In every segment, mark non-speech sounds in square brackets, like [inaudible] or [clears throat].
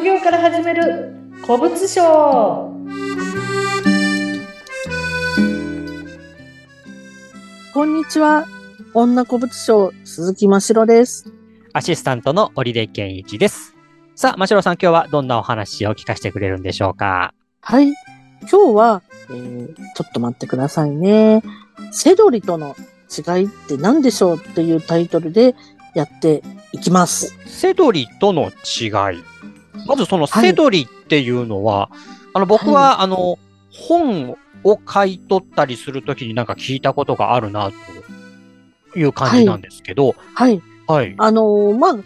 副業から始める古物商こんにちは。女古物商、鈴木真城です。アシスタントの織出健一です。さあ、真城さん、今日はどんなお話を聞かせてくれるんでしょうか？はい。今日は、えーちょっと待ってくださいね。セドリとの違いって何でしょうっていうタイトルでやっていきます。セドリとの違い。まずそのはいセドリっていうのは、あの、僕は、あの、本を買い取ったりするときになんか聞いたことがあるな、という感じなんですけど、はい。はい。あのーまあ、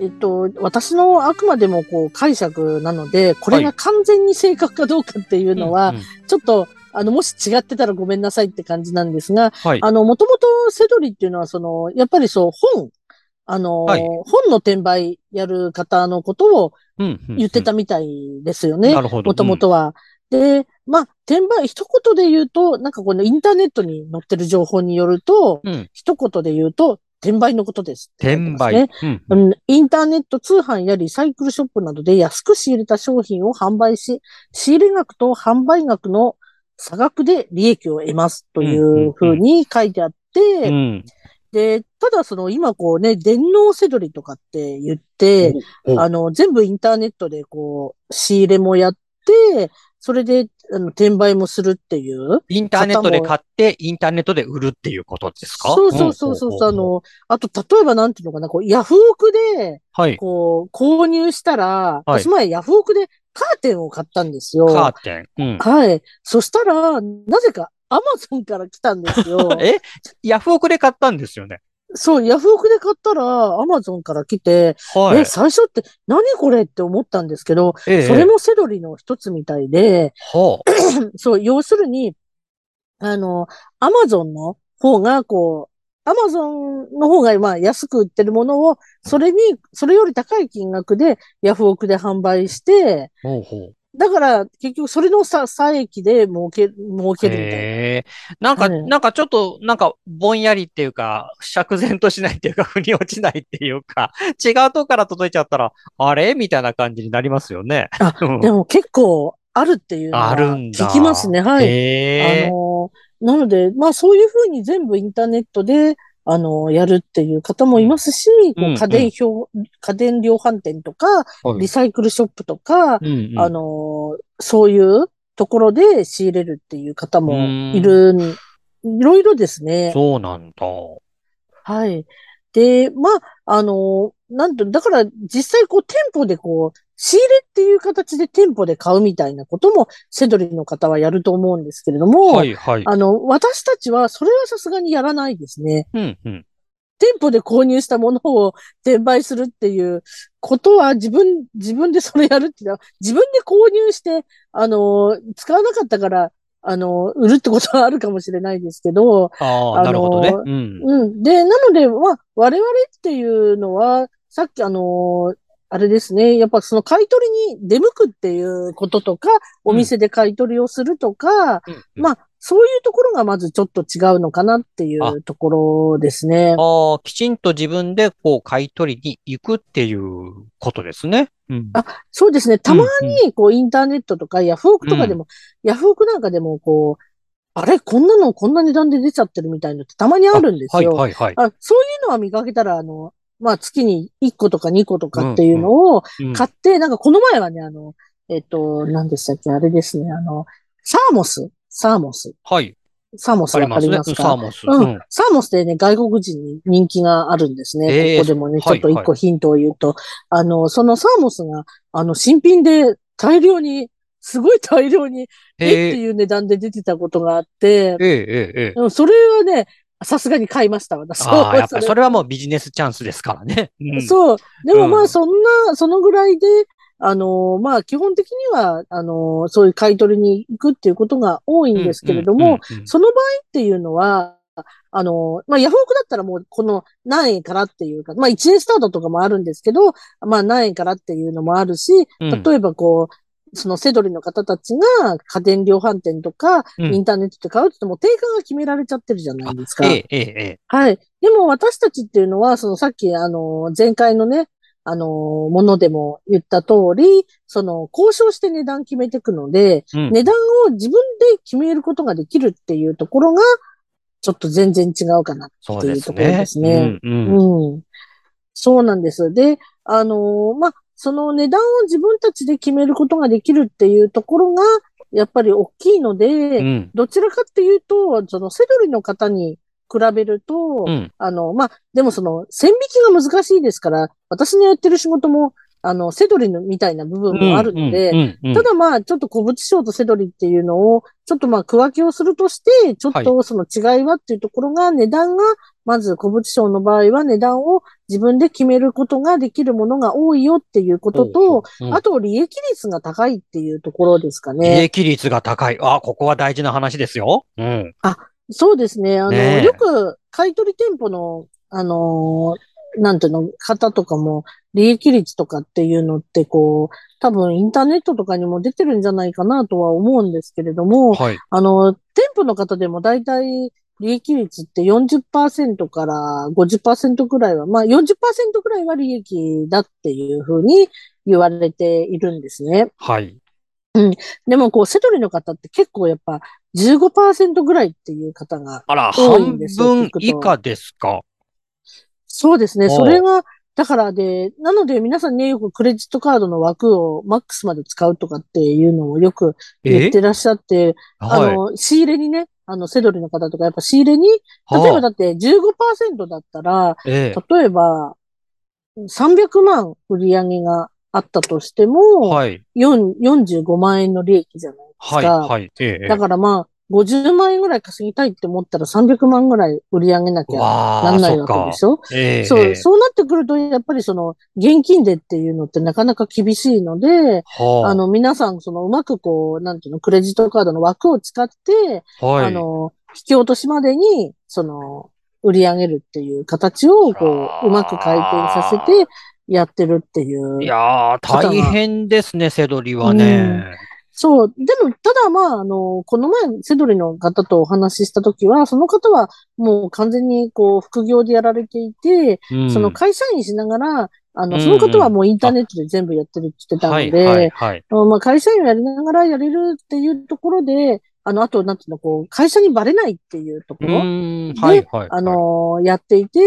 えっと、私のあくまでもこう解釈なので、これが完全に正確かどうかっていうのは、ちょっと、あの、もし違ってたらごめんなさいって感じなんですが、はい。あの、もともとセドリっていうのは、その、やっぱりそう、本、あの、はい本の転売やる方のことを言ってたみたいですよね。なるほど。もともとは。で、まあ、転売、一言で言うと、なんかこのインターネットに載ってる情報によると、うん。うん。一言で言うと、転売のことですって書いて転売。。うんうん、インターネット通販やリサイクルショップなどで安く仕入れた商品を販売し、仕入れ額と販売額の差額で利益を得ますというふうに書いてあって、うん。で、ただその今こうね、電脳せどりとかって言って、おあの、全部インターネットでこう、仕入れもやって、それで、あの、転売もするっていう。インターネットで買って、インターネットで売るっていうことですか？そうそうそうそうそう、あ、の、あと、例えばなんていうのかな、こう、ヤフオクで、はい。こう、購入したら、はい私前ヤフオクでカーテンを買ったんですよ。カーテン。うん。はい。そしたら、なぜかアマゾンから来たんですよ。[laughs] え？ヤフオクで買ったんですよね。そう、ヤフオクで買ったら、アマゾンから来て、はい。え、最初って何これって思ったんですけど、ええそれもセドリの一つみたいで、は [clears throat] そう、要するに、あの、アマゾンの方が、こう、アマゾンの方が、まあ、安く売ってるものを、それに、それより高い金額で、ヤフオクで販売して、あ。ほうほう。だから、結局、それの差、差益で儲け、儲けるみたいな。なんか、はいなんかちょっと、なんか、ぼんやりっていうか、釈然としないっていうか、[laughs] 腑に落ちないっていうか、違うとこから届いちゃったら、あれみたいな感じになりますよね。あ [laughs] うんでも結構、あるっていうのは。聞きますね。はい。あの、なので、まあそういうふうに全部インターネットで、あの、やるっていう方もいますし、こうんう家電表、家電量販店とか、はいリサイクルショップとか、うんうんあの、そういうところで仕入れるっていう方もいる、いろいろですね。そうなんだ。はい。で、まあ、あの、なんと、だから実際こう店舗でこう、仕入れっていう形で店舗で買うみたいなことも、セドリの方はやると思うんですけれども、はいはい。あの、私たちはそれはさすがにやらないですね。うんうん。店舗で購入したものを転売するっていうことは自分、自分でそれやるっていうのは、自分で購入して、あの、使わなかったから、あの、売るってことはあるかもしれないですけど、ああ、なるほどね。うん。うん。で、なので、まあ、我々っていうのは、さっきあの、あれですね。やっぱその買い取りに出向くっていうこととか、お店で買い取りをするとか、うんまあ、そういうところがまずちょっと違うのかなっていうところですね。ああ、きちんと自分でこう買い取りに行くっていうことですね。うん。あそうですね。たまうんうんに、こう、インターネットとか、ヤフオクとかでも、ヤフオクなんかでも、こう、あれこんなのこんな値段で出ちゃってるみたいのってたまにあるんですはいよ。はいはい。あそういうのは見かけたら、あの、まあ、月に1個とか2個とかっていうのをうん買って、なんかこの前はね、あの、えっと、何でしたっけあれですね、あの、サーモスサーモスはい。サーモスありますね。わかりますかサーモス。ううんん。サーモスでね、外国人に人気があるんですね。ええここでもね、ちはいょっと一個ヒントを言うと、あの、そのサーモスが、あの、新品で大量に、すごい大量に、えっていう値段で出てたことがあって、ええ、ええ、ええ。でもそれはね、さすがに買いました、私ああ、やっぱそれはもうビジネスチャンスですからね。うん。そう。でもまうんあ、そんな、そのぐらいで、あの、まあ、基本的には、あの、そういう買い取りに行くっていうことが多いんですけれども、その場合っていうのは、あの、まあ、ヤフオクだったらもう、この何円からっていうか、まあ、1円スタートとかもあるんですけど、まあ、何円からっていうのもあるし、うん例えばこう、そのセドリの方たちが家電量販店とか、うんインターネットで買うって言っても定価が決められちゃってるじゃないですか。ええ、ええ、ええ。はい。でも私たちっていうのは、そのさっきあの、前回のね、あの、ものでも言った通り、その、交渉して値段決めていくので、うん値段を自分で決めることができるっていうところが、ちょっと全然違うかなっていうところですね。ですね。うんうんうん。そうなんです。で、あのーまあ、その値段を自分たちで決めることができるっていうところが、やっぱり大きいので、うん。どちらかっていうと、そのセドリの方に比べると、うん。あの、まあ、でもその線引きが難しいですから、私のやってる仕事も、あの、セドリのみたいな部分もあるので、ただまあ、ちょっと古物商とセドリっていうのを、ちょっとまあ、区分けをするとして、ちょっとその違いはっていうところが、値段が、まず古物商の場合は値段を自分で決めることができるものが多いよっていうことと、うんあと利益率が高いっていうところですか利ね。益率が高い。あ、ここは大事な話ですよ。うん。そうですね。あの、ねえよく買い取り店舗の、あのーなんていうの、方とかも、利益率とかっていうのって、こう、多分インターネットとかにも出てるんじゃないかなとは思うんですけれども、はい。あの、店舗の方でも大体利益率って40%から50%くらいは、まあ40%くらいは利益だっていうふうに言われているんですね。はい。でもこう、セドリの方って結構やっぱ15%ぐらいっていう方があら、多いん半ですよ分聞くと以下ですか？そうですね。それが、だからで、なので皆さんね、よくクレジットカードの枠をマックスまで使うとかっていうのをよく言ってらっしゃって、あはい。の、仕入れにね、あの、セドリの方とかやっぱ仕入れに、例えばだって15%だったら、ええ。例えば300万売り上げがあったとしても、はい。4 45万円の利益じゃないですはい。か。はい。ええ。だからまあ、50万円ぐらい稼ぎたいって思ったら300万ぐらい売り上げなきゃなんないわけでしょ？ええ。そう、そうなってくると、やっぱりその、現金でっていうのってなかなか厳しいので、はあの、皆さん、その、うまくこう、なんていうの、クレジットカードの枠を使って、はい。あの、引き落としまでに、その、売り上げるっていう形を、こう、うまく回転させて、やってるっていう。いやー、大変ですね、セドリはね。そう。でも、ただまあ、あの、この前、セドリの方とお話ししたときは、その方はもう完全にこう、副業でやられていて、うんその会社員しながら、あの、うんその方はもうインターネットで全部やってるって言ってたのはい、で、はい、はい。まあ、会社員をやりながらやれるっていうところで、あの、あと、なんていうの、こう、会社にバレないっていうとこうろ、ーん、はい、はい。あのやっていて、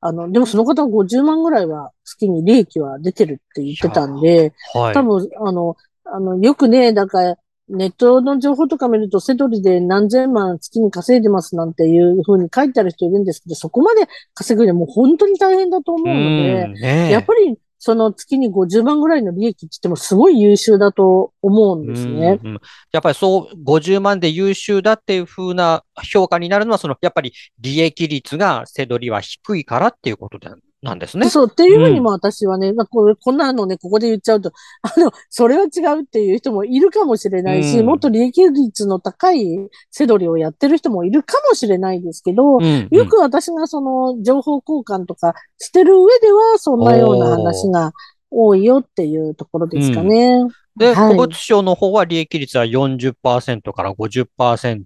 あの、でもその方は50万ぐらいは月に利益は出てるって言ってたんで、はい、多分、あの、あの、よくね、だから、ネットの情報とか見ると、セドリで何千万月に稼いでますなんていう風に書いてある人いるんですけど、そこまで稼ぐにはもう本当に大変だと思うので、うんねえ。やっぱりその月に50万ぐらいの利益って言ってもすごい優秀だと思うんですね。うんうん。やっぱりそう、50万で優秀だっていう風な評価になるのは、その、やっぱり利益率がセドリは低いからっていうことでなんですね。そう、っていうふうにうん。も私はね、まあこれ、こんなのね、ここで言っちゃうと、あの、それは違うっていう人もいるかもしれないし、うん。もっと利益率の高いセドリをやってる人もいるかもしれないですけど、うんうん。よく私がその情報交換とかしてる上では、そんなような話が多いよっていうところですかね。で、はい。古物商の方は利益率は40%から50%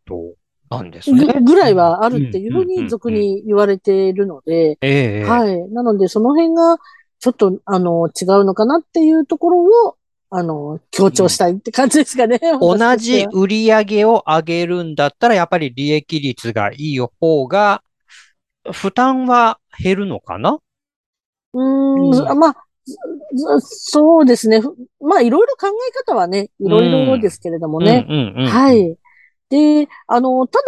なんですね。ぐぐらいはあるっていうふううんうんうんうんに俗に言われているので、ええはい。なので、その辺がちょっと、あの、違うのかなっていうところを、あの、強調したいって感じですかね。同私としてはじ売り上げを上げるんだったら、やっぱり利益率がいい方が、負担は減るのかな？うーん、うんまあ、そそうですね。ふまあ、いろいろ考え方はね、いろいろですけれどもね。うんうんうん。は。い。で、あの、ただ、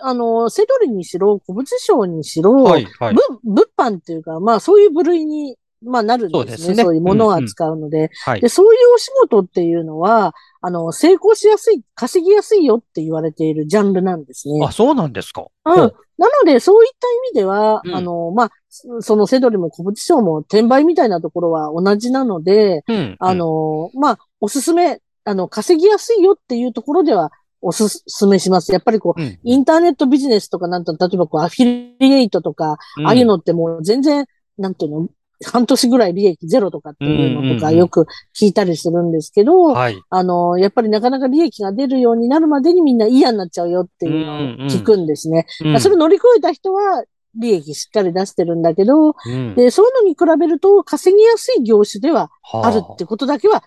あの、セドリにしろ、古物商にしろ、はい、はい。ぶ物販っていうか、まあ、そういう部類に、まあ、なるんですね。そうねそういうものを扱うので、はいで、。そういうお仕事っていうのは、あの、成功しやすい、稼ぎやすいよって言われているジャンルなんですね。あ、そうなんですか。うん。なので、そういった意味では、うんあの、まあ、そそのセドリも古物商も転売みたいなところは同じなので、うん。あの、まあ、おすすめ、あの、稼ぎやすいよっていうところでは、おすすめします。やっぱりこう、うん、インターネットビジネスとかなんと、例えばこう、アフィリエイトとか、うんああいうのってもう全然、なんていうの、半年ぐらい利益ゼロとかっていうのとうんうんうんかよく聞いたりするんですけど、はい。あの、やっぱりなかなか利益が出るようになるまでにみんな嫌になっちゃうよっていうのを聞くんですね。うんそれ乗り越えた人は利益しっかり出してるんだけど、うん。で、そういうのに比べると稼ぎやすい業種でははあるってことだけは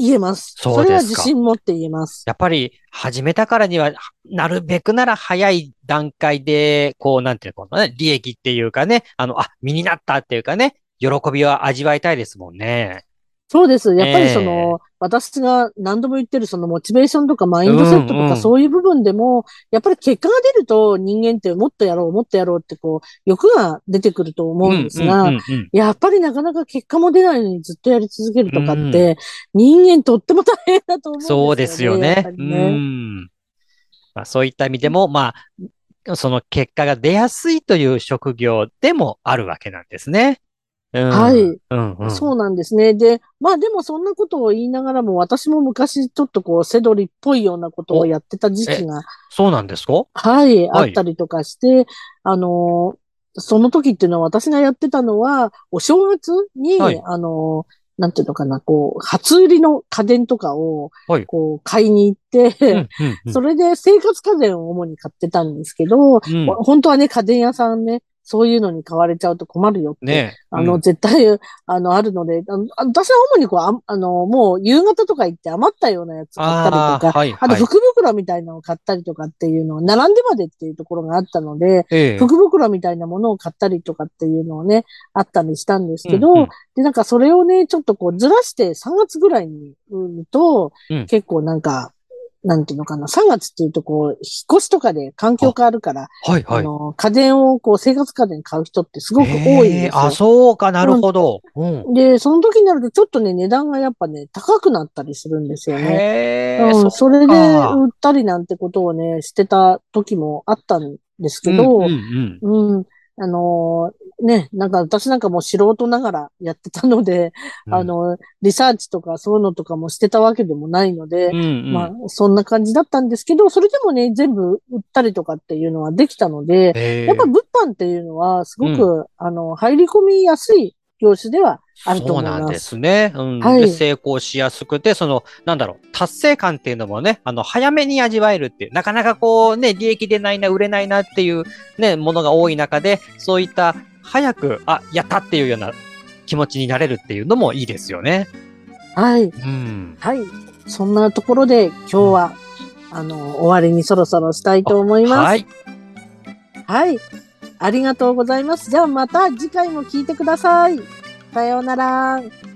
言えます。そうですかれは自信持って言えます。やっぱり始めたからには、なるべくなら早い段階で、こう、なんていうのかな、利益っていうかね、あの、あ、身になったっていうかね、喜びを味わいたいですもんね。そうです。やっぱりそええの、私が何度も言ってるそのモチベーションとかマインドセットとうんうんかそういう部分でも、やっぱり結果が出ると人間ってもっとやろう、もっとやろうってこう、欲が出てくると思うんですが、うんうんうんうんやっぱりなかなか結果も出ないのにずっとやり続けるとかうんって、人間とっても大変だと思うんですよね。そうですよね。ねん。まあ、そういった意味でも、まあ、その結果が出やすいという職業でもあるわけなんですね。うん、はい。うんうん。そうなんですね。で、まあでもそんなことを言いながらも、私も昔ちょっとこう、セドリっぽいようなことをやってた時期が、そうなんですか？はい、はいあったりとかして、あのーその時っていうのは私がやってたのは、お正月に、はいあのーなんていうのかな、こう、初売りの家電とかをはい、こう、買いに行って、うんうんうん [laughs] それで生活家電を主に買ってたんですけど、うん本当はね、家電屋さんね、そういうのに買われちゃうと困るよってねあの、うん。絶対、あの、あるので、あの私は主にこう、ああの、もう夕方とか行って余ったようなやつ買ったりとあーか、はい、あとはい。福袋みたいなのを買ったりとかっていうのを並んでまでっていうところがあったので、ええ。福袋みたいなものを買ったりとかっていうのをね、あったりしたんですけど、うんうんで、なんかそれをね、ちょっとこうずらして3月ぐらいに売ると、うん。結構なんか、なんていうのかな、3月っていうとこう、引っ越しとかで環境変わるから、はい、はい。あの、家電をこう、生活家電買う人ってすごく多いんですよ。ええあ、そうかなるほど。うん。で、その時になるとちょっとね、値段がやっぱね、高くなったりするんですよね。へえ、うん、それでか売ったりなんてことをね、してた時もあったんですけど、うんうんうんうん、あのーね、なんか私なんかもう素人ながらやってたので、うん。あの、リサーチとかそういうのとかもしてたわけでもないので、うんうん。まあ、そんな感じだったんですけど、それでもね、全部売ったりとかっていうのはできたので、やっぱ物販っていうのは、すごく、あの、入り込みやすい業種ではあると思います。そうなんですね。うん。はいで成功しやすくて、その、なんだろう、達成感っていうのもね、あの、早めに味わえるっていう、なかなかこうね、利益出ないな、売れないなっていうね、ものが多い中で、そういった、早く、あ、やったっていうような気持ちになれるっていうのもいいですよね。はい。うん。はい。そんなところで今日は、あの、終わりにそろそろしたいと思います。はい。はい。ありがとうございます。じゃあまた次回も聞いてください。さようなら。